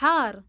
حار.